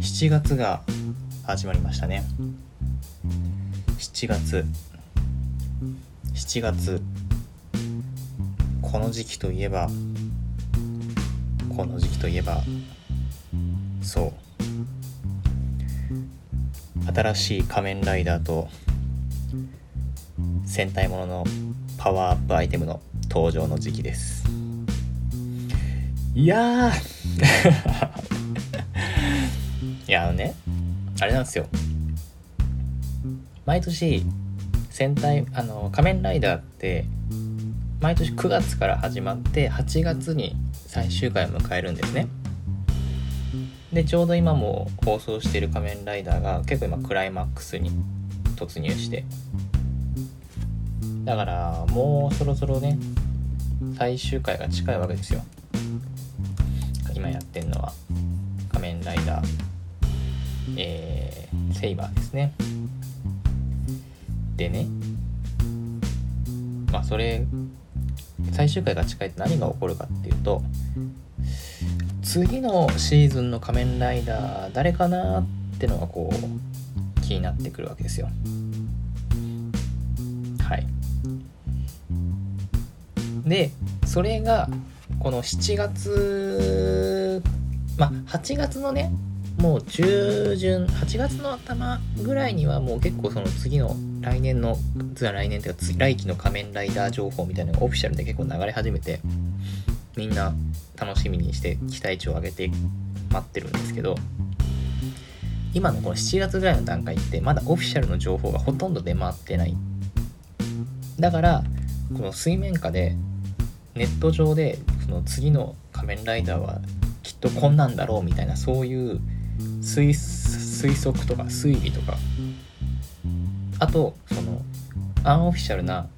7月が始まりましたね。7月。7月。この時期といえば。この時期といえば。そう。新しい仮面ライダーと。戦隊もののパワーアップアイテムの。登場の時期です。いやー。あのねあれなんですよ。毎年戦隊あの仮面ライダーって毎年9月から始まって8月に最終回を迎えるんですね。でちょうど今も放送してる仮面ライダーが結構今クライマックスに突入して。だからもうそろそろね最終回が近いわけですよ。今やってんのは仮面ライダー。えー、セイバーですね。でねまあそれ最終回が近いって何が起こるかっていうと次のシーズンの仮面ライダー誰かなってのがこう気になってくるわけですよ。はい。でそれがこの7月まあ8月のねもう中旬8月の頭ぐらいにはもう結構その次の来年の実は来年っていうか来期の仮面ライダー情報みたいなのがオフィシャルで結構流れ始めてみんな楽しみにして期待値を上げて待ってるんですけど今のこの7月ぐらいの段階ってまだオフィシャルの情報がほとんど出回ってない。だからこの水面下でネット上でその次の仮面ライダーはきっとこんなんだろうみたいなそういう推推測とか推理とか。あとそのアンオフィシャルな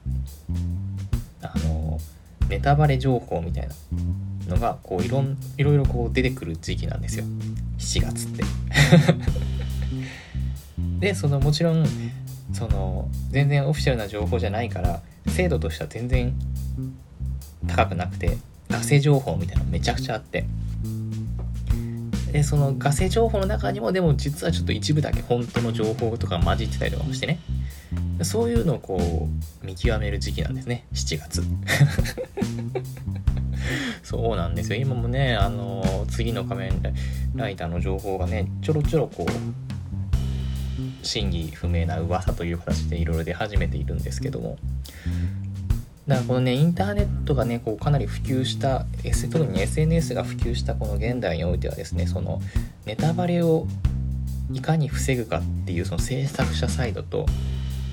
あのネタバレ情報みたいなのがこういろんいろいろこう出てくる時期なんですよ。7月って。でそのもちろんその全然オフィシャルな情報じゃないから精度としては全然高くなくてガセ情報みたいなのめちゃくちゃあって。でそのガセ情報の中にもでも実はちょっと一部だけ本当の情報とか混じってたりとかもしてね。そういうのをこう見極める時期なんですね。7月。そうなんですよ。今もねあの次の仮面ライダーの情報がねちょろちょろこう真偽不明な噂という形でいろいろ出始めているんですけどもだからこのねインターネットがねこうかなり普及した、特に SNS が普及したこの現代においてはですねそのネタバレをいかに防ぐかっていうその制作者サイドと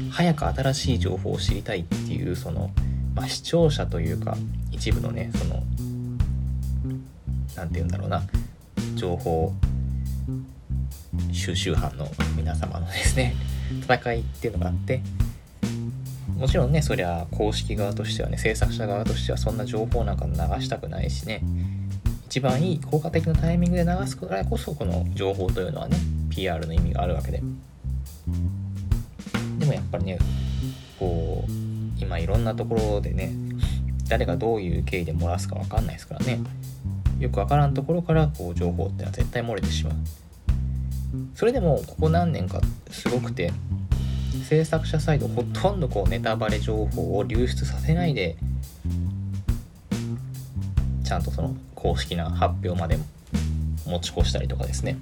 早く新しい情報を知りたいっていうその、まあ、視聴者というか一部のねその何て言うんだろうな情報収集班の皆様のですね戦いっていうのがあってもちろんねそりゃ公式側としてはね制作者側としてはそんな情報なんか流したくないしね。一番いい効果的なタイミングで流すからこそこの情報というのはね PR の意味があるわけで。でもやっぱりねこう今いろんなところでね誰がどういう経緯で漏らすか分かんないですからね。よく分からんところからこう情報ってのは絶対漏れてしまう。それでもここ何年かすごくて制作者サイドほとんどこうネタバレ情報を流出させないでちゃんとその公式な発表まで持ち越したりとかですね。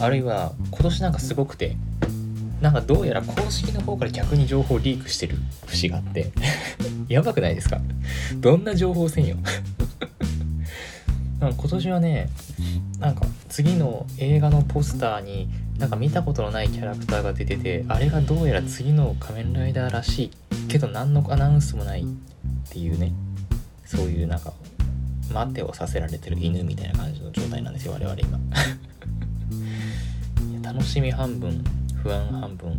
あるいは今年なんかすごくてなんかどうやら公式の方から逆に情報をリークしてる節があって やばくないですか？どんな情報せんよ？今年はねなんか次の映画のポスターになんか見たことのないキャラクターが出ててあれがどうやら次の仮面ライダーらしいけど何のアナウンスもないっていうね。そういうなんか待てをさせられてる犬みたいな感じの状態なんですよ我々今。楽しみ半分不安半分。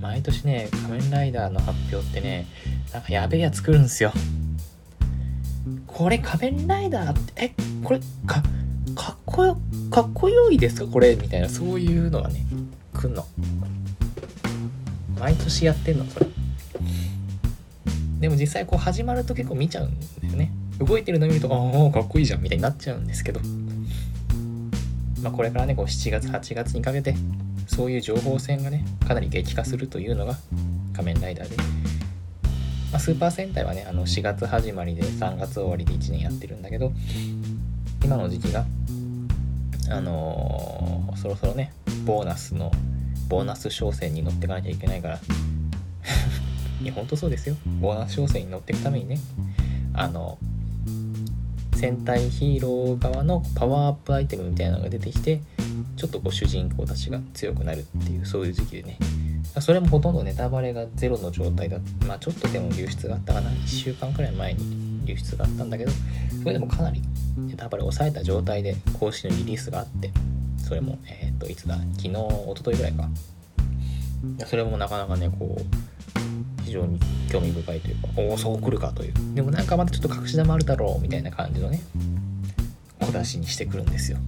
毎年ね仮面ライダーの発表ってねなんかやべえやつ来るんですよ。これ仮面ライダーってえこれかかっこよかっこよいですか？これみたいな。そういうのがね来んの。毎年やってんのそれ。でも実際こう始まると結構見ちゃうんだよね。動いてるの見るとああかっこいいじゃんみたいになっちゃうんですけど。まあ、これからねこう7月8月にかけてそういう情報戦がねかなり激化するというのが仮面ライダーで、まあ、スーパー戦隊はねあの4月始まりで3月終わりで1年やってるんだけど今の時期があのー、そろそろねボーナスのボーナス商戦に乗っていかなきゃいけないから。いやほんとそうですよ。ボーナス商戦に乗っていくためにねあの戦隊ヒーロー側のパワーアップアイテムみたいなのが出てきてちょっとこう主人公たちが強くなるっていうそういう時期でね。それもほとんどネタバレがゼロの状態だ。まあちょっとでも流出があったかな。1週間くらい前に。流出があったんだけどそれでもかなりネタバレ抑えた状態で公式のリリースがあってそれもえっ、ー、といつだ昨日一昨日ぐらいか。それもなかなかねこう非常に興味深いというかおおそう来るかという。でもなんかまたちょっと隠し玉あるだろうみたいな感じのね小出しにしてくるんですよ。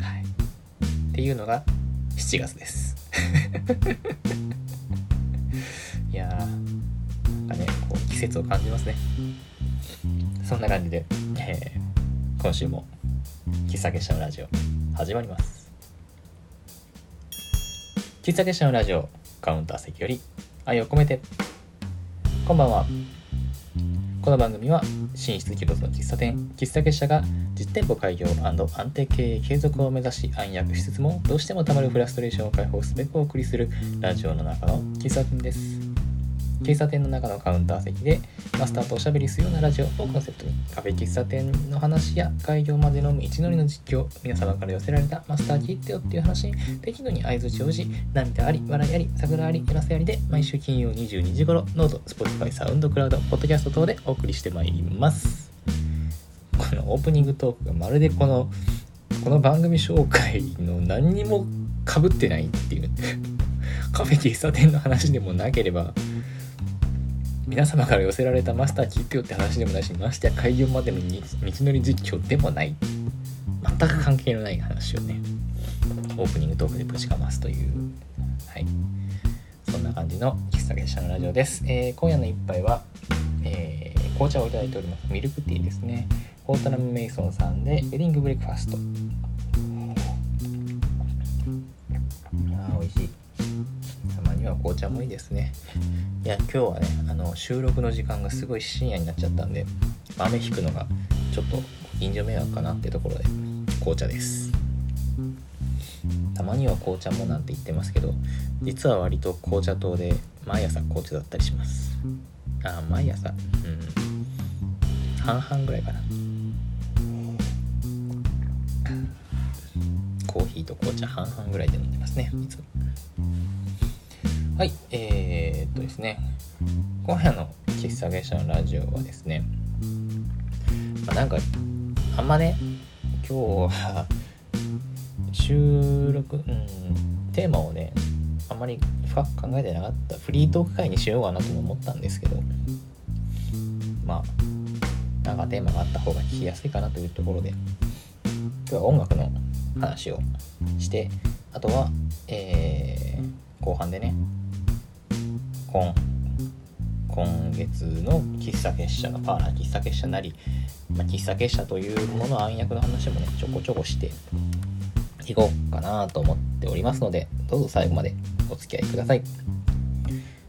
はい。っていうのが7月です。いやーかねこう季節を感じますね。そんな感じで、えー、今週も喫茶結社のラジオ始まります。喫茶結社のラジオカウンター席より愛を込めて。こんばんは。この番組は進出鬼没の喫茶店喫茶結社が実店舗開業安定経営継続を目指し暗躍しつつもどうしてもたまるフラストレーションを解放すべくお送りするラジオの中の喫茶店です。喫茶店の中のカウンター席でマスターとおしゃべりするようなラジオをコンセプトにカフェ喫茶店の話や開業までの道のりの実況皆様から寄せられたマスター聞いてよっていう話に適度に相槌をし涙あり笑いあり桜ありやらせありで毎週金曜22時頃ノート Spotify サウンドクラウドポッドキャスト等でお送りしてまいります。このオープニングトークがまるでこのこの番組紹介の何にもかぶってないっていう。カフェ喫茶店の話でもなければ皆様から寄せられたマスター聞いてよって話でもないしましてや開業までの道のり実況でもない。全く関係のない話をねオープニングトークでぶちかますという。はい。そんな感じの喫茶結社のラジオです、えー、今夜の一杯は、えー、紅茶をいただいております。ミルクティーですね。ホートナム・メイソンさんでウェディングブレックファースト。あ美味しい。紅茶もいいですね。いや今日はねあの収録の時間がすごい深夜になっちゃったんで雨引くのがちょっと近所迷惑かなってところで紅茶です。たまには紅茶もなんて言ってますけど実は割と紅茶糖で毎朝紅茶だったりします。あ毎朝？うん。半々ぐらいかな。コーヒーと紅茶半々ぐらいで飲んでますねいつもはい、えー、っとですね、今夜の喫茶月謝のラジオはですね、まあ、なんか、あんまね、今日は、収録、うん、テーマをね、あんまり深く考えてなかった、フリートーク会にしようかなとも思ったんですけど、まあ、なんかテーマがあった方が聞きやすいかなというところで、今日は音楽の話をして、あとは、えー、後半でね、今今月の喫茶結社がパーラー喫茶結社なり、まあ、喫茶結社というもの暗躍の話もねちょこちょこしていこうかなと思っておりますのでどうぞ最後までお付き合いください。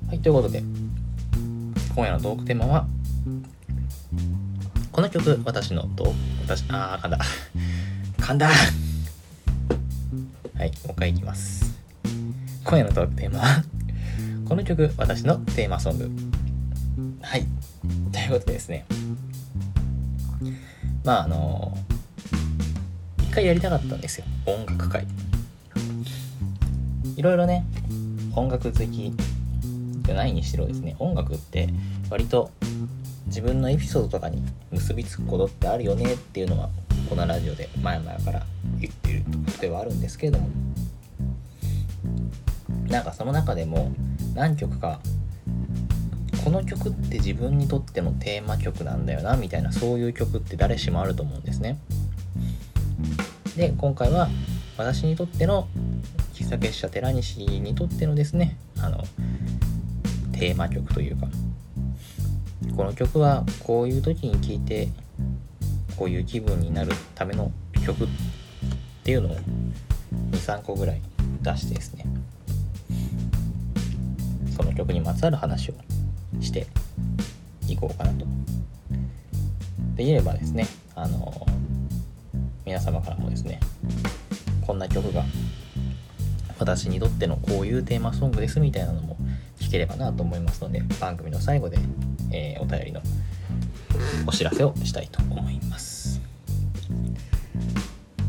はいということで今夜のトークテーマはこの曲私のと私あー噛んだ。噛んだ。はいもう一回いきます。今夜のトークテーマはこの曲、私のテーマソング。はい。ということでですね。まあ、あの一回やりたかったんですよ。音楽会。いろいろね、音楽好きじゃないにしろですね、音楽って割と自分のエピソードとかに結びつくことってあるよねっていうのは、このラジオで前々から言ってるところではあるんですけれども、なんかその中でも何曲かこの曲って自分にとってのテーマ曲なんだよなみたいなそういう曲って誰しもあると思うんですね。で今回は私にとっての喫茶結社寺西にとってのですねあのテーマ曲というかこの曲はこういう時に聴いてこういう気分になるための曲っていうのを23個ぐらい出してですね。曲にまつわる話をしていこうかなと。で言えばですねあの皆様からもですねこんな曲が私にとってのこういうテーマソングですみたいなのも聞ければなと思いますので番組の最後で、えー、お便りのお知らせをしたいと思います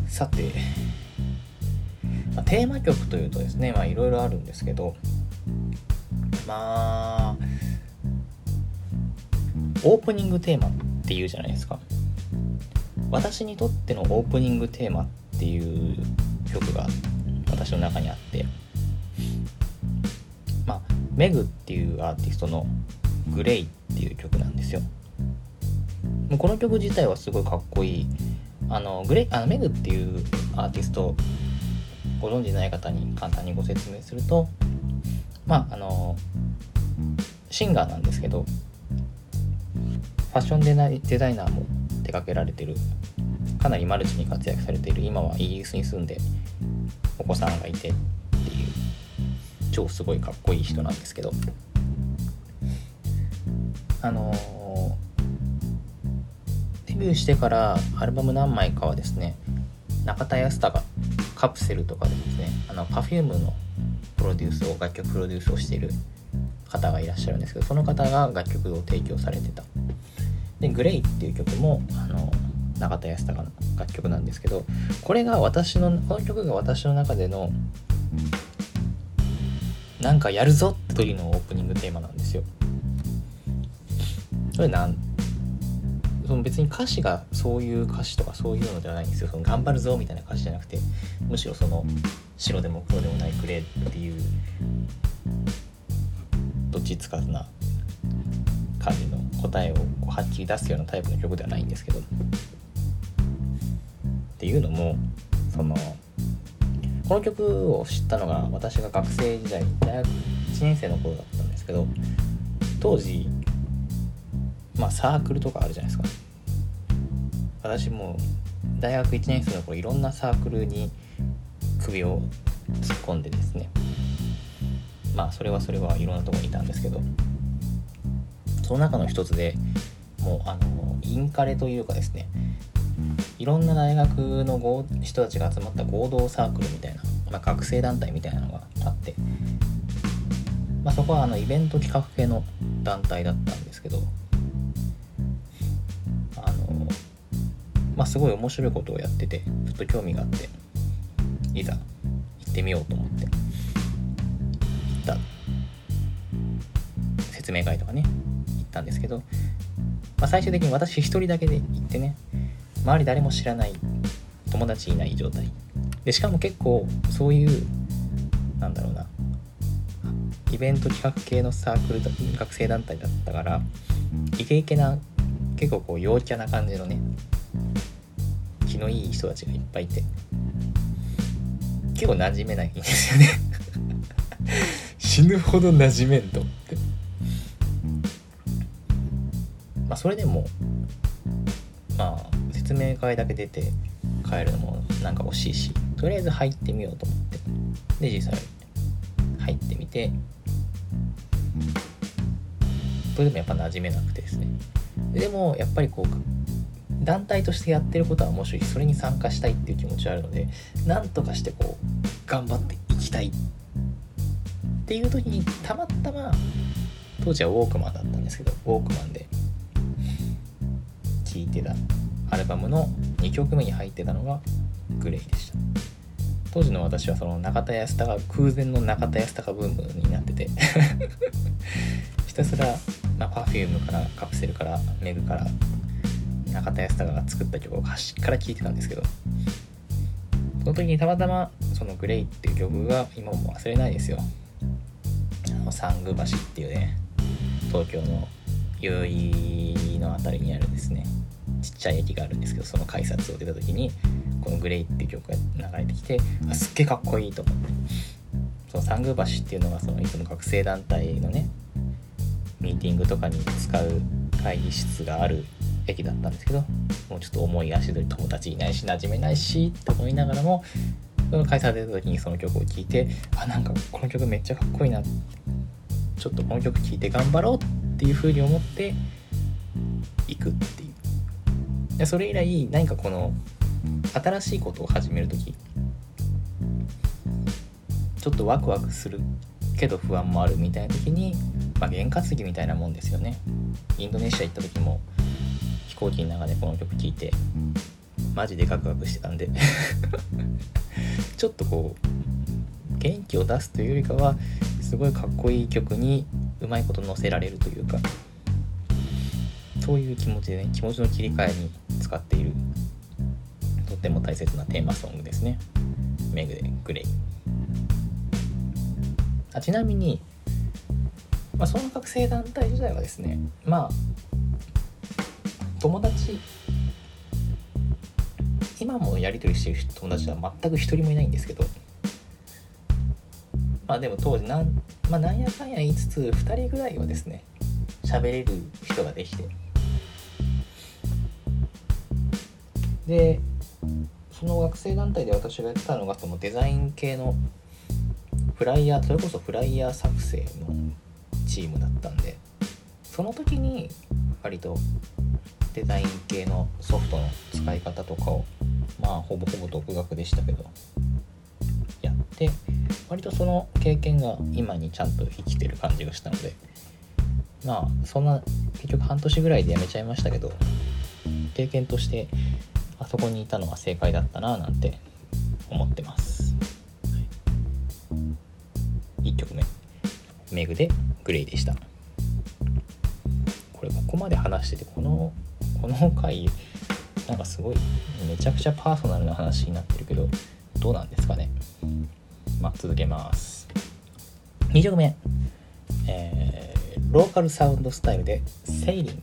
さて、まあ、テーマ曲というとですねまあいろいろあるんですけどまあオープニングテーマっていうじゃないですか。私にとってのオープニングテーマっていう曲が私の中にあって。まあメグっていうアーティストの「グレイ」っていう曲なんですよ。この曲自体はすごいかっこいい。あのグレイあのメグっていうアーティストご存じない方に簡単にご説明するとまああのシンガーなんですけどファッションデザイナーも手掛けられてるかなりマルチに活躍されている今はイギリスに住んでお子さんがいてっていう超すごいかっこいい人なんですけど。あのデビューしてからアルバム何枚かはですね中田康隆カプセルとかでですねあの Perfume のプロデュースを楽曲プロデュースをしている方がいらっしゃるんですけどその方が楽曲を提供されてたで「グレイっていう曲もあの永田康隆の楽曲なんですけどこれが私のこの曲が私の中でのなんかやるぞって時のをオープニングテーマなんですよ。それなんその別に歌詞がそういう歌詞とかそういうのではないんですよ。その頑張るぞみたいな歌詞じゃなくてむしろその白でも黒でもないグレーっていうどっちつかずな感じの答えをこうはっきり出すようなタイプの曲ではないんですけど。っていうのもそのこの曲を知ったのが私が学生時代大学1年生の頃だったんですけど当時まあサークルとかあるじゃないですか。私も大学1年生の頃いろんなサークルに首を突っ込んでですね。まあそれはそれはいろんなとこにいたんですけど。その中の一つでもうあのインカレというかですね。いろんな大学の人たちが集まった合同サークルみたいな、まあ、学生団体みたいなのがあって、まあ、そこはあのイベント企画系の団体だったんですけど。あのまあすごい面白いことをやっててちょっと興味があって。いざ行ってみようと思って。行った。説明会とかね行ったんですけど、まあ、最終的に私一人だけで行ってね周り誰も知らない友達いない状態。でしかも結構そういうなんだろうなイベント企画系のサークル学生団体だったからイケイケな結構こう陽キャな感じのね気のいい人たちがいっぱいいて。結構馴染めないんですよね。死ぬほど馴染めんと思って。まあ、それでもまあ説明会だけ出て帰るのもなんか惜しいしとりあえず入ってみようと思って。で実際入ってみて。それでもやっぱ馴染めなくてですね。でもやっぱりこう団体としてやってることは面白いしそれに参加したいっていう気持ちはあるのでなんとかしてこう頑張っていきたいっていう時にたまたま当時はウォークマンだったんですけどウォークマンで聴いてたアルバムの2曲目に入ってたのがグレイでした。当時の私はその中田康隆空前の中田康隆ブームになってて ひたすら、まあ、Perfume からカプセルからメグから中田康隆が作った曲を端から聴いてたんですけどその時にたまたまその「グレイっていう曲が今も忘れないですよ。あのサング橋っていうね東京の由比の辺りにあるですねちっちゃい駅があるんですけどその改札を出た時にこの「グレイ」っていう曲が流れてきてあすっげえかっこいいと思って。その三宮橋っていうのがそのいつも学生団体のねミーティングとかに使う会議室がある駅だったんですけどもうちょっと重い足取り友達いないし馴染めないしと思いながらも開催出た時にその曲を聴いてあなんかこの曲めっちゃかっこいいな。ちょっとこの曲聴いて頑張ろうっていう風に思って行くっていう。でそれ以来何かこの新しいことを始める時ちょっとワクワクするけど不安もあるみたいな時に、まあ、験担ぎみたいなもんですよね。インドネシア行った時も行機の中でこの曲聴いてマジでガクガクしてたんで。ちょっとこう元気を出すというよりかはすごいかっこいい曲にうまいこと乗せられるというかそういう気持ちでね気持ちの切り替えに使っているとっても大切なテーマソングですね。メグでグレイあちなみに、まあ、その学生団体時代はですねまあ友達今もやり取りしてる友達は全く一人もいないんですけどまあでも当時なん,、まあ、なんやかんや言いつつ2人ぐらいはですね喋れる人ができて。でその学生団体で私がやってたのがそのデザイン系のフライヤーそれこそフライヤー作成のチームだったんでその時に割とデザイン系のソフトの使い方とかをまあほぼほぼ独学でしたけどやって割とその経験が今にちゃんと生きてる感じがしたのでまあそんな結局半年ぐらいで辞めちゃいましたけど経験としてあそこにいたのは正解だったななんて思ってます、1曲目。メグでグレイでした。こここまで話しててこのこの回なんかすごいめちゃくちゃパーソナルな話になってるけどどうなんですかね。まあ続けます。2曲目。えー、ローカルサウンドスタイルで「セイリン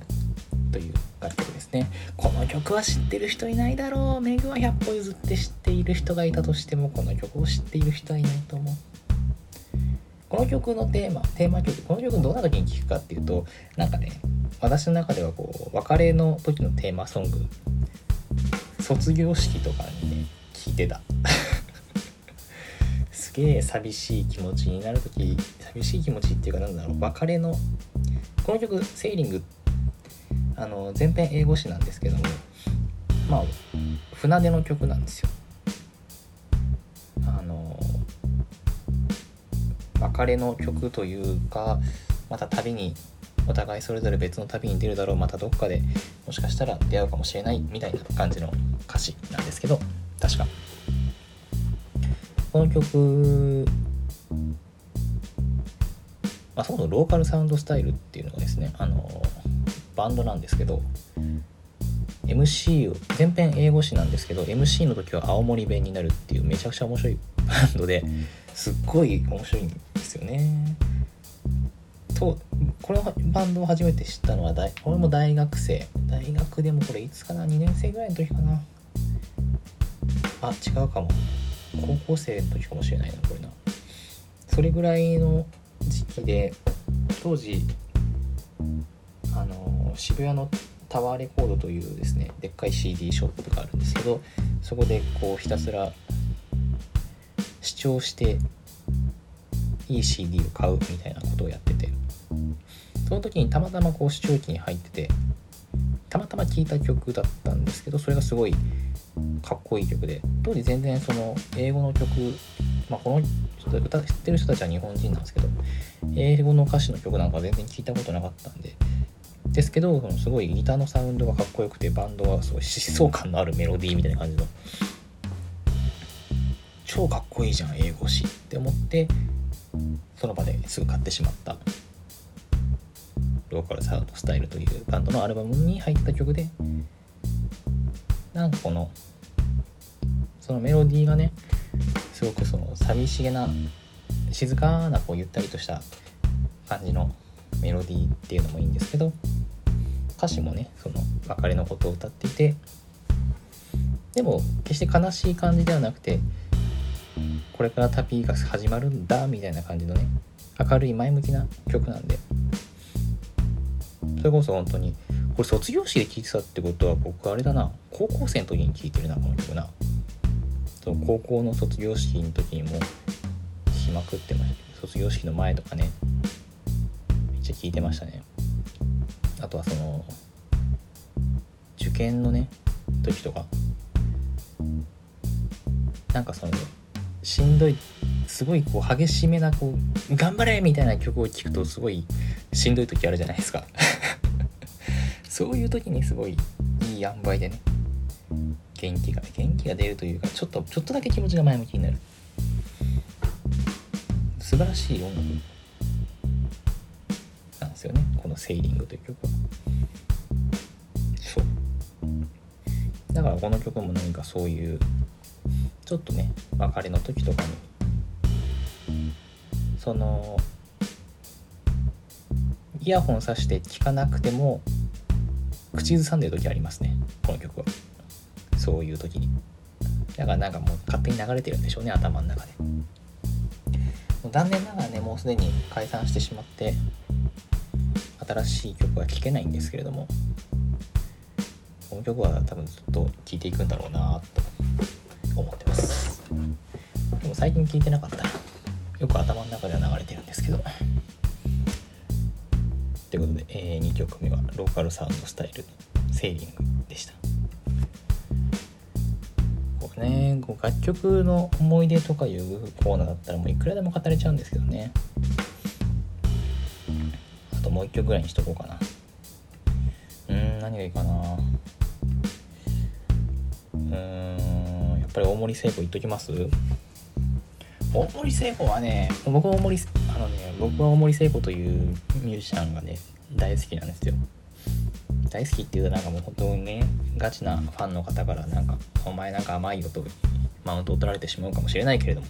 グ」という楽曲ですね。この曲は知ってる人いないだろう。メグは100歩譲って知っている人がいたとしてもこの曲を知っている人はいないと思う。この曲のテーマテーマ曲この曲どんな時に聴くかっていうとなんかね私の中ではこう別れの時のテーマソング卒業式とかにね聴いてた。すげえ寂しい気持ちになる時寂しい気持ちっていうかなんだろう別れのこの曲「セーリング」あの全編英語詞なんですけどもまあ船出の曲なんですよ。別れの曲というかまた旅にお互いそれぞれ別の旅に出るだろうまたどっかでもしかしたら出会うかもしれないみたいな感じの歌詞なんですけど確か。この曲まあ、そもそもローカルサウンドスタイルっていうのがですねあのバンドなんですけど MC を全編英語詞なんですけど MC の時は青森弁になるっていうめちゃくちゃ面白いバンドですっごい面白いんですよね。とこのバンドを初めて知ったのは大俺も大学生。大学でもこれいつかな？2年生ぐらいの時かな。あ違うかも。高校生の時かもしれないなこれな。それぐらいの時期で当時あの渋谷のタワーレコードというですねでっかい CD ショップがあるんですけどそこでこうひたすら視聴していい CD を買うみたいなことをやっててその時にたまたまこう視聴器に入っててたまたま聴いた曲だったんですけどそれがすごいかっこいい曲で当時全然その英語の曲まあこの歌知ってる人たちは日本人なんですけど英語の歌詞の曲なんか全然聞いたことなかったんでですけどそのすごいギターのサウンドがかっこよくてバンドはすごい疾走感のあるメロディーみたいな感じの。超かっこいいじゃん英語詞って思ってその場ですぐ買ってしまった。ローカルサウンドスタイルというバンドのアルバムに入った曲でなんかこのそのメロディーがねすごくその寂しげな静かなこうゆったりとした感じのメロディーっていうのもいいんですけど歌詞もねその別れのことを歌っていてでも決して悲しい感じではなくてこれから旅が始まるんだみたいな感じのね明るい前向きな曲なんでそれこそ本当にこれ卒業式で聴いてたってことは僕あれだな高校生の時に聴いてるなこの曲な。そう高校の卒業式の時にも聴きまくってました卒業式の前とかねちゃ聴いてましたね。あとはその受験のね時とか。なんかそのしんどいすごいこう激しめなこう頑張れみたいな曲を聴くとすごいしんどい時あるじゃないですか。そういう時にすごいいい塩梅でね元気が元気が出るというかちょっとちょっとだけ気持ちが前向きになる。素晴らしい音楽。この「セーリング」という曲。はそう。だからこの曲も何かそういうちょっとね別れの時とかにそのイヤホンさして聴かなくても口ずさんでる時ありますねこの曲は。そういう時に。だからなんかもう勝手に流れてるんでしょうね頭の中で。残念ながらねもうすでに解散してしまって新しい曲は聴けないんですけれどもこの曲は多分ずっと聴いていくんだろうなと思ってます。でも最近聴いてなかったらよく頭の中では流れてるんですけど。ということで、えー、2曲目はローカルサウンドスタイルセーリングでした。こうねこう楽曲の思い出とかいうコーナーだったらもういくらでも語れちゃうんですけどね。ともう1曲ぐらいにしとこうかな。うーん何がいいかな。うーんやっぱり大森聖子言っときます？大森聖子はね僕は大森あのね僕は大森聖子というミュージシャンがね大好きなんですよ。大好きっていうとなんかもう本当にねガチなファンの方からなんかお前なんか甘いよとマウントを取られてしまうかもしれないけれども。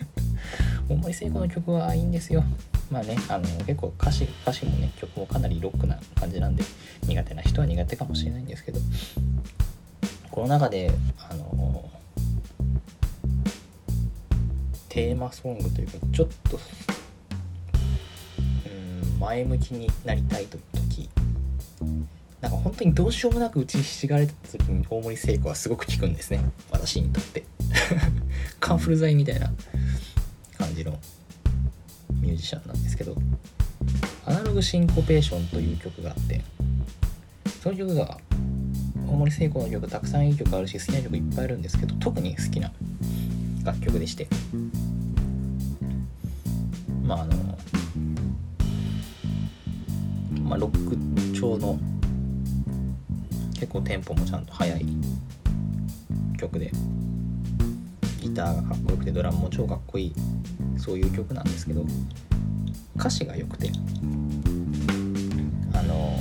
大森聖子の曲はいいんですよまあねあの結構歌詞歌詞もね曲もかなりロックな感じなんで苦手な人は苦手かもしれないんですけど。この中であのテーマソングというかちょっとうん前向きになりたい時。なんか本当にどうしようもなく打ちひしがれた時に大森聖子はすごく効くんですね。私にとって。カンフル剤みたいな感じの。ミュージシャンなんですけど「アナログシンコペーション」という曲があってその曲が大森聖子の曲たくさんいい曲あるし好きな曲いっぱいあるんですけど特に好きな楽曲でして。まああのまあロック調の結構テンポもちゃんと速い曲でギターがかっこよくてドラムも超かっこいいそういう曲なんですけど歌詞が良くてあの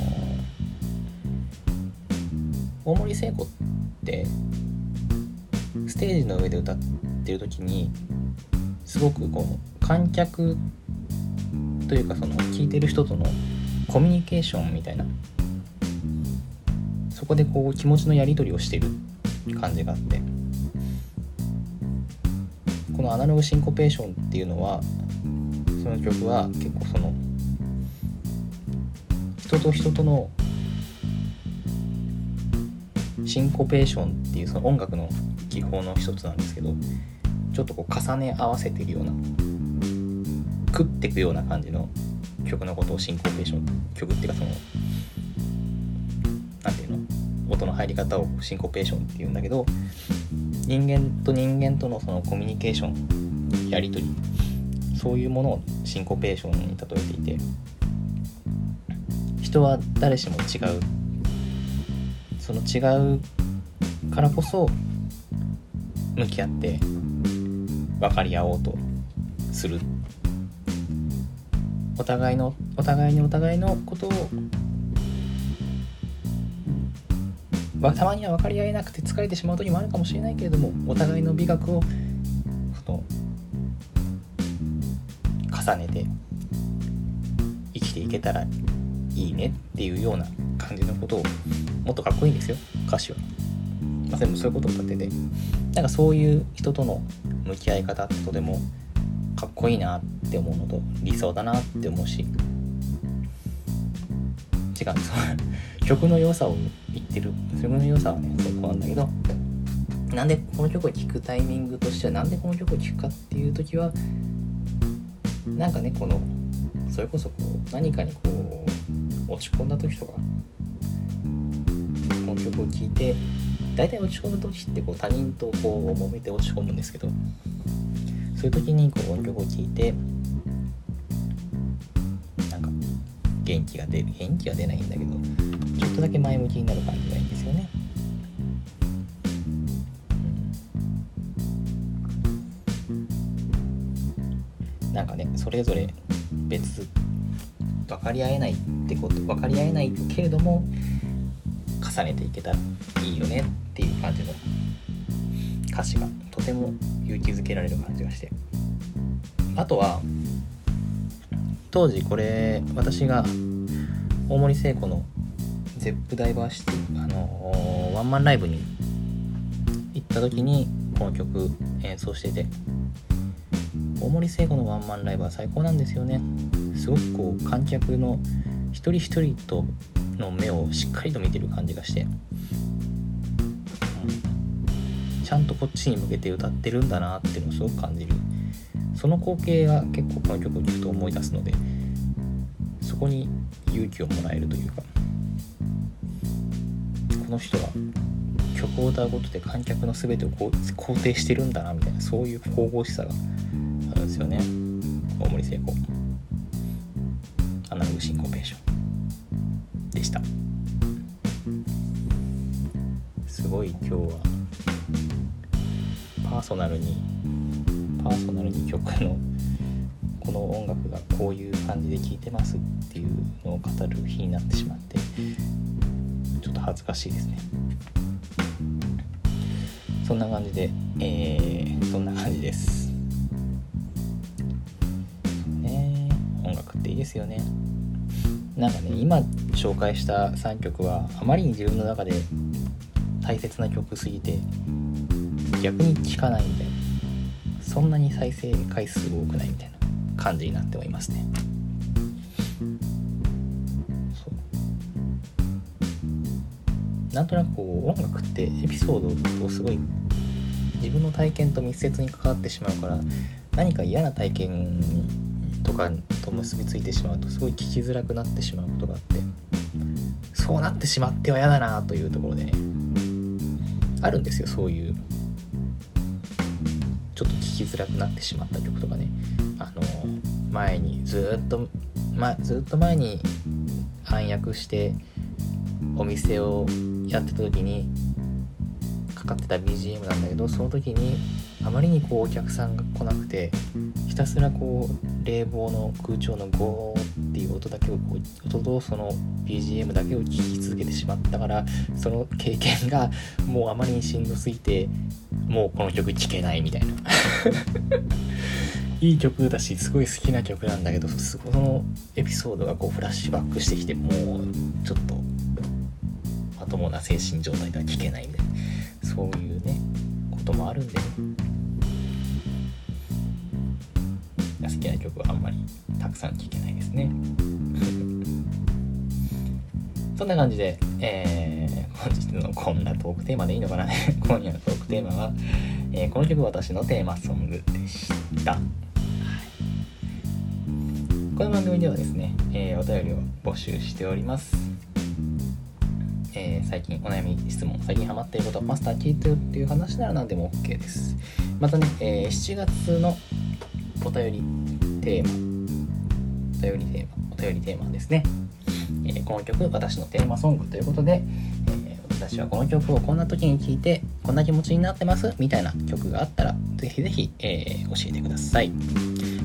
大森聖子ってステージの上で歌ってる時にすごくこう観客というかその聴いてる人とのコミュニケーションみたいなそこでこう気持ちのやり取りをしてる感じがあってこのアナログシンコペーションっていうのはその曲は結構その人と人とのシンコペーションっていうその音楽の技法の一つなんですけどちょっとこう重ね合わせてるような食っていくような感じの曲のことをシンコペーション曲っていうかその何ていうの音の入り方をシンコペーションっていうんだけど人間と人間とのそのコミュニケーションやり取りそういうものをシンコペーションに例えていて人は誰しも違う。その違うからこそ向き合って分かり合おうとする。お互いのお互いにお互いのことをまたまには分かり合えなくて疲れてしまう時もあるかもしれないけれどもお互いの美学をその重ねて生きていけたらいいねっていうような感じのことをもっとかっこいいんですよ。歌詞は、まあ、全部そういうことを歌ってて。なんかそういう人との向き合い方ってとてもかっこいいなって思うのと理想だなって思うし。違う。んです曲の良さを言ってる。曲の良さはねそこなんだけどなんでこの曲を聴くタイミングとしてはなんでこの曲を聴くかっていう時はなんかねこのそれこそこう何かにこう落ち込んだ時とかこの曲を聴いて大体落ち込む時ってこう他人とこう揉めて落ち込むんですけどそういう時にこう曲を聴いてなんか元気が出る。元気は出ないんだけどちょっとだけ前向きになる感じがいいんですよね。なんかねそれぞれ別分かり合えないってこと分かり合えないけれども重ねていけたらいいよねっていう感じの歌詞がとても勇気づけられる感じがしてあとは当時これ私が大森聖子のゼップダイバーシティ、あの、ワンマンライブに行った時にこの曲演奏してて大森聖子のワンマンライブは最高なんですよね。すごくこう観客の一人一人との目をしっかりと見てる感じがして、ちゃんとこっちに向けて歌ってるんだなっていうのをすごく感じる。その光景が結構この曲を聴くと思い出すのでそこに勇気をもらえるというかこの人は曲を歌うことで観客の全てを肯定してるんだなみたいなそういう神々しさがあるんですよね。大森聖子。アナログシンコペーション。でした。すごい今日はパーソナルにパーソナルに曲のこの音楽がこういう感じで聴いてますっていうのを語る日になってしまって恥ずかしいですね。そんな感じでえー、そんな感じです。ね音楽っていいですよね。なんかね今紹介した3曲はあまりに自分の中で大切な曲すぎて逆に聴かないみたいなそんなに再生回数多くないみたいな感じになっておりますね。なんとなくこう音楽ってエピソードをすごい自分の体験と密接に関わってしまうから何か嫌な体験とかと結びついてしまうとすごい聞きづらくなってしまうことがあってそうなってしまっては嫌だなというところでねあるんですよそういう。ちょっと聞きづらくなってしまった曲とかね。あの前にずっと、ま、ずっと前に暗躍してお店をやってた時にかかってた BGM なんだけどその時にあまりにこうお客さんが来なくてひたすらこう冷房の空調のゴーっていう音だけをこう音とその BGM だけを聴き続けてしまったからその経験がもうあまりにしんどすぎてもうこの曲聴けないみたいな。いい曲だしすごい好きな曲なんだけどそのエピソードがこうフラッシュバックしてきてもうちょっとまともな精神状態では聴けないみたいなそういうねこともあるんでね。好きな曲はあんまりたくさん聴けないですね。そんな感じで、えー、本日のこんなトークテーマでいいのかな。今夜のトークテーマは、えー、この曲私のテーマソングでした。この番組ではですね、えー、お便りを募集しております。えー、最近お悩み質問、最近ハマっていること、マスター聞いてるっていう話なら何でも OK です。またね、えー、7月のお便りテーマ、お便りテーマ、お便りテーマですね。えー、この曲、私のテーマソングということで、え私はこの曲をこんな時に聴いて、こんな気持ちになってますみたいな曲があったら、ぜひぜひ、え教えてください。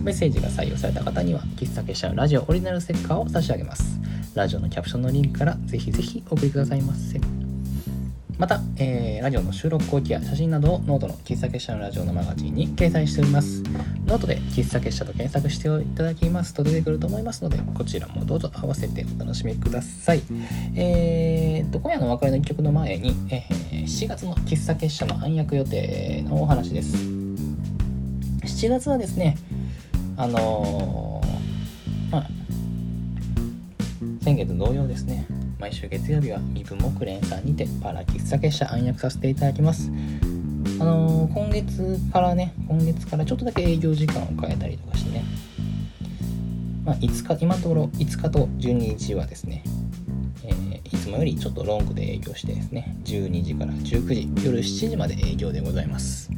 メッセージが採用された方には喫茶結社ラジオオリジナルステッカーを差し上げますラジオのキャプションのリンクからぜひぜひお送りくださいませ。また、えー、ラジオの収録後記や写真などをノートの喫茶結社のラジオのマガジンに掲載しております。ノートで喫茶結社と検索していただきますと出てくると思いますのでこちらもどうぞ合わせてお楽しみください。えー、と今夜のお別れの1曲の前に、えー、7月の喫茶結社の暗躍予定のお話です。7月はですねあのー、まあ、先月同様ですね、毎週月曜日は身分木蓮さんにてパラ喫茶結社暗躍させていただきます。あのー、今月からね今月からちょっとだけ営業時間を変えたりとかしてね。まあ、5日今のところ5日と12日はですね、えー、いつもよりちょっとロングで営業してですね12時から19時夜7時まで営業でございます。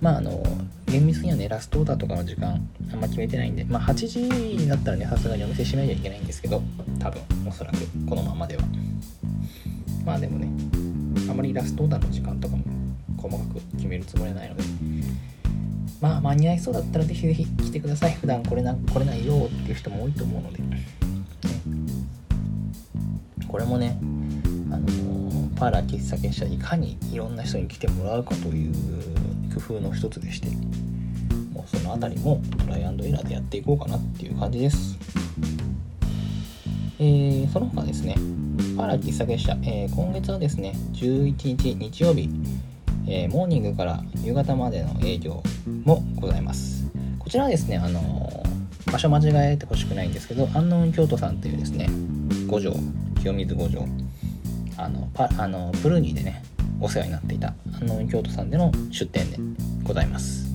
まああの厳密にはねラストオーダーとかの時間あんま決めてないんでまあ8時になったらねさすがにお店閉めなきゃいけないんですけど多分おそらくこのままでは。まあでもねあまりラストオーダーの時間とかも細かく決めるつもりはないので。まあ間に合いそうだったらぜひぜひ来てください。普段これな来れないよっていう人も多いと思うので、ね、これもねあの、パーラー喫茶結社いかにいろんな人に来てもらうかという工夫の一つでしてもうその辺りもトライアンドエラーでやっていこうかなっていう感じです。えー、その他ですねパーラ喫茶結社、えー、今月はですね11日日曜日えー、モーニングから夕方までの営業もございます。こちらはですねあの、場所間違えてほしくないんですけど安納京都さんというですね五条清水五条あのパあのプルーニーでねお世話になっていた安納京都さんでの出店でございます、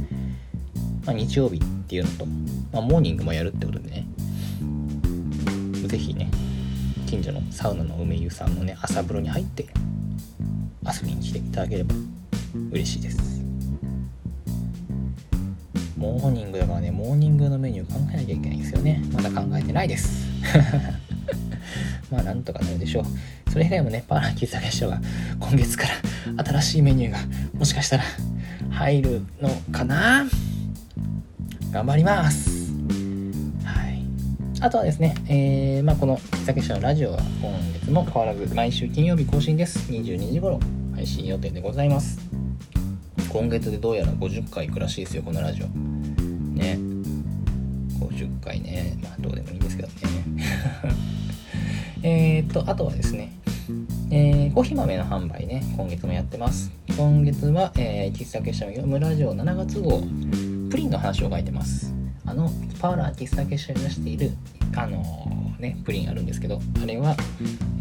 まあ、日曜日っていうのと、まあ、モーニングもやるってことでね。ぜひね近所のサウナの梅湯さんのね朝風呂に入って遊びに来ていただければ嬉しいです。モーニングだからねモーニングのメニュー考えなきゃいけないんですよね。まだ考えてないです。まあなんとかなるでしょう。それ以外もねパーラー喫茶結社は今月から新しいメニューがもしかしたら入るのかな？頑張ります。はい。あとはですね、えー、まあ、この喫茶結社のラジオは今月も変わらず毎週金曜日更新です。22時頃配信予定でございます。今月でどうやら50回いくらしいですよこのラジオ。ね。50回ね。まあどうでもいいんですけどね。えっとあとはですねえー、コーヒー豆の販売ね今月もやってます。今月は、えー、喫茶結社の読むラジオ7月号プリンの話を書いてます。あのパーラー喫茶結社に出しているあのー、ねプリンあるんですけどあれは、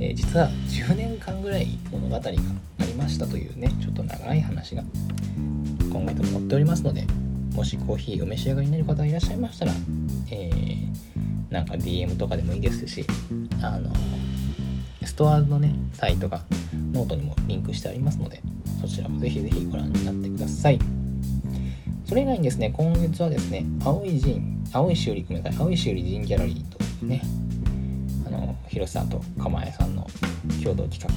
えー、実は10年間ぐらい物語がありましたというねちょっと長い話が今月も載っておりますのでもしコーヒーお召し上がりになる方がいらっしゃいましたら、えー、なんか DM とかでもいいですしあのストアのねサイトがノートにもリンクしてありますのでそちらもぜひぜひご覧になってください。それ以外にですね今月はですね青い陣青いしおりごめんなさい青いしおり陣ギャラリーとねあの広瀬さんと釜江さんの共同企画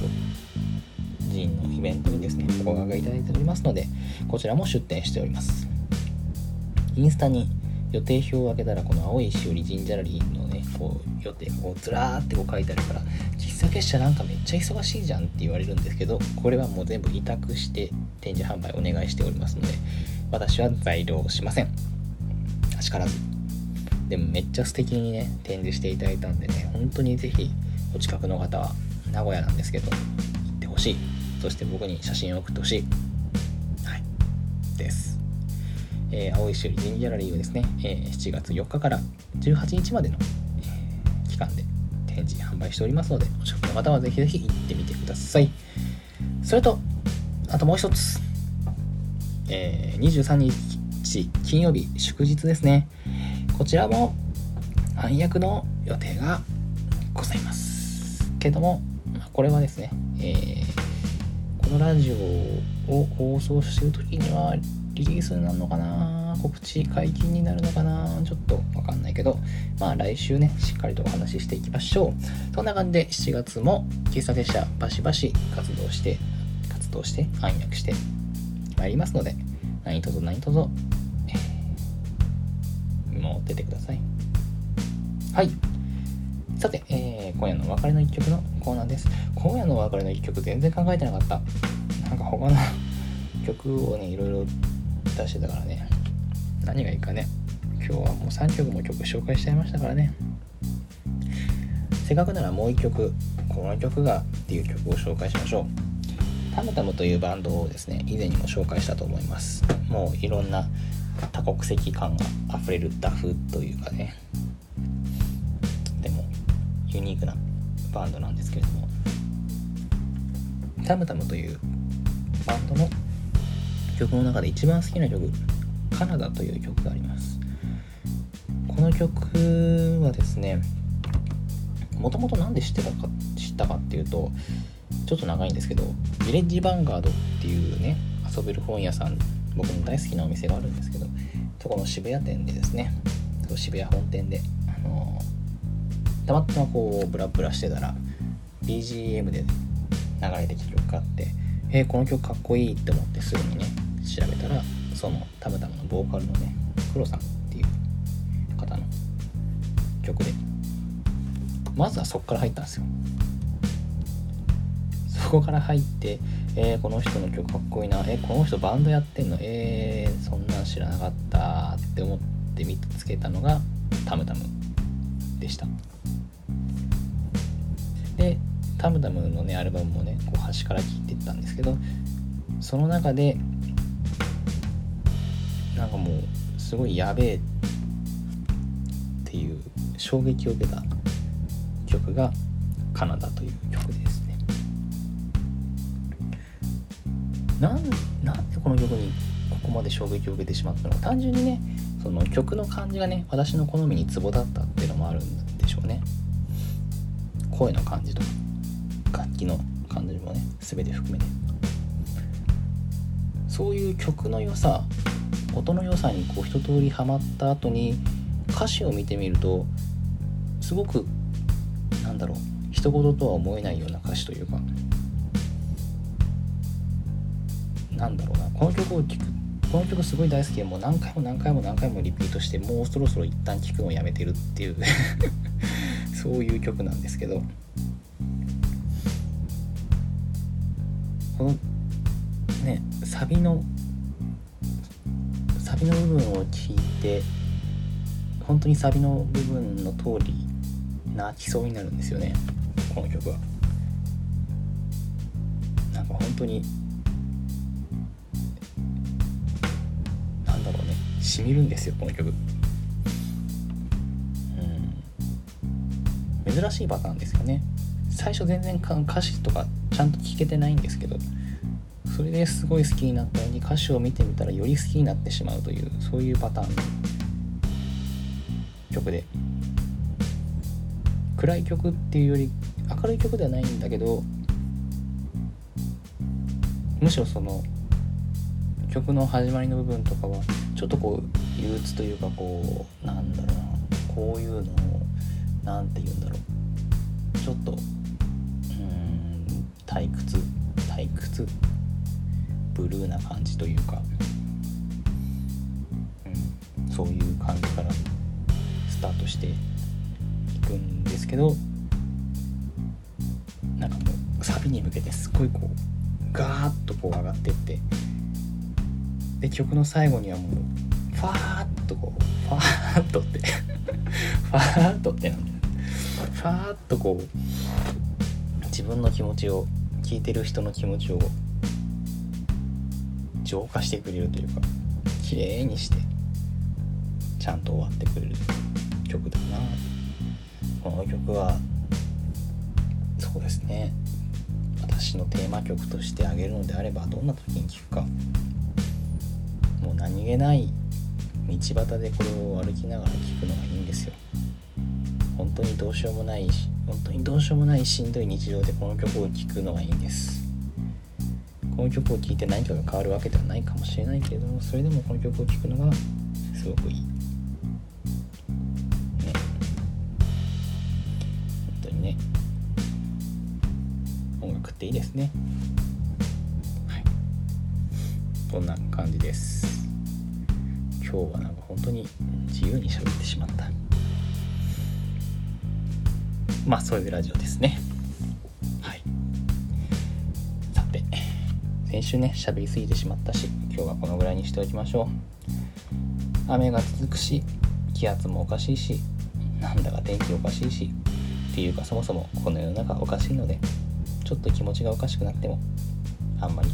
人のイベントにですねお伺いいただいておりますのでこちらも出店しております。インスタに予定表を開けたらこの青いしおりジンジャラリーのねこう予定こうずらーってこう書いてあるから喫茶結社なんかめっちゃ忙しいじゃんって言われるんですけどこれはもう全部委託して展示販売お願いしておりますので私は材料しませんしからずでもめっちゃ素敵にね展示していただいたんでね本当にぜひお近くの方は名古屋なんですけど行ってほしいそして僕に写真を送ってほしい。はい。です。えー、青いしおりジンギャラリーはですね、えー、7月4日から18日までの、えー、期間で展示販売しておりますので、お近くの方はぜひぜひ行ってみてください。それと、あともう一つ、えー、23日金曜日祝日ですね。こちらも暗躍の予定がございます。けども、これはですね、えーこのラジオを放送してる時にはリリースになるのかな？告知解禁になるのかな？ちょっとわかんないけど、まあ来週ね、しっかりとお話ししていきましょう。そんな感じで7月も喫茶結社バシバシ活動して、活動して、暗躍してまいりますので、何卒何卒、もう出てください。はい。さて、えー、今夜の別れの一曲のコーナーです。今夜のお別れの一曲全然考えてなかった。なんか他の曲をね、いろいろ出してたからね、何がいいかね。今日はもう3曲も曲紹介しちゃいましたからね。せっかくならもう1曲、この曲がっていう曲を紹介しましょう。タムタムというバンドをですね、以前にも紹介したと思います。もういろんな多国籍感があふれるダフというかねでも、ユニークなバンドなんですけれどもタムタムというバンドの曲の中で一番好きな曲「カナダ」という曲があります。この曲はですねもともと何で知ってたか知ったかっていうとちょっと長いんですけどヴィレッジヴァンガードっていうね遊べる本屋さん僕の大好きなお店があるんですけどそこの渋谷店でですね渋谷本店で、あのたまたまこうブラブラしてたら BGM で流れてきた曲があってえー、この曲かっこいいって思ってすぐにね調べたらそのたむたむのボーカルのね黒さんっていう方の曲でまずはそこから入ったんですよ。そこから入ってえー、この人の曲かっこいいなえー、この人バンドやってんのえー、そんなん知らなかったって思って見つけたのがタムタムでした。でタムタムのねアルバムもねこう端から聴いてったんですけどその中でなんかもうすごいやべえっていう衝撃を受けた曲が「カナダ」という曲ですね。なんなんでこの曲にここまで衝撃を受けてしまったのか。単純にねその曲の感じがね私の好みにツボだったっていうのもあるんでしょうね。声の感じとか楽器の感じもね全て含めて。そういう曲の良さ音の良さにこう一通りハマった後に歌詞を見てみるとすごくなんだろう人事とは思えないような歌詞というかなんだろうなこの曲を聴くこの曲すごい大好きでもう何回も何回も何回もリピートしてもうそろそろ一旦聴くのをやめてるっていう そういう曲なんですけどこのねサビのビの部分を聞いて本当にサビの部分の通り泣きそうになるんですよねこの曲は。なんか本当になんだろうねしみるんですよこの曲。うん。珍しいパターンですよね。最初全然歌詞とかちゃんと聞けてないんですけどそれですごい好きになったのに歌詞を見てみたらより好きになってしまうというそういうパターンの曲で。暗い曲っていうより明るい曲ではないんだけどむしろその曲の始まりの部分とかはちょっとこう憂鬱というかこうなんだろうなこういうのを何て言うんだろう。ちょっとうん退屈退屈。ブルーな感じというか、うん、そういう感じからスタートしていくんですけど。なんかもうサビに向けてすごいこうガーッとこう上がってって。で曲の最後にはもうファーッとこうファーッとって。ファーッとってなんだよ。ファーッとこう自分の気持ちを聴いてる人の気持ちを浄化してくれるというか綺麗にしてちゃんと終わってくれる曲だな。この曲はそうですね。私のテーマ曲としてあげるのであればどんな時に聴くか。もう何気ない道端でこれを歩きながら聴くのがいいんですよ。本当にどうしようもない本当にどうしようもないしんどい日常でこの曲を聴くのがいいんです。この曲を聴いて何かが変わるわけではないかもしれないけれどもそれでもこの曲を聴くのがすごくいい。ね。本当にね音楽っていいですね。はい。こんな感じです。今日はなんか本当に自由に喋ってしまった。まあそういうラジオですね。先週ね喋りすぎてしまったし今日はこのぐらいにしておきましょう。雨が続くし気圧もおかしいしなんだか天気おかしいしっていうかそもそもこの世の中おかしいのでちょっと気持ちがおかしくなってもあんまり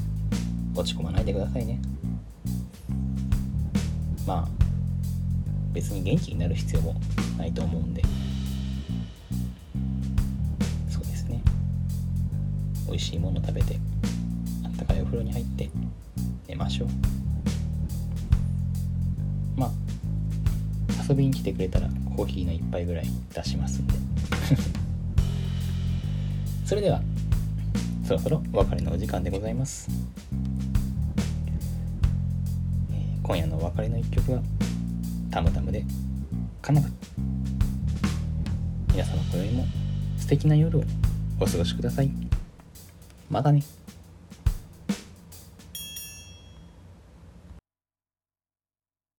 落ち込まないでくださいね。まあ別に元気になる必要もないと思うんで。そうですね。美味しいもの食べてお風呂に入って寝ましょう。まあ遊びに来てくれたらコーヒーの一杯ぐらい出しますんで。それではそろそろお別れのお時間でございます、今夜のお別れの一曲は「タムタム」で「カナダ」皆様今宵も素敵な夜をお過ごしください。またね。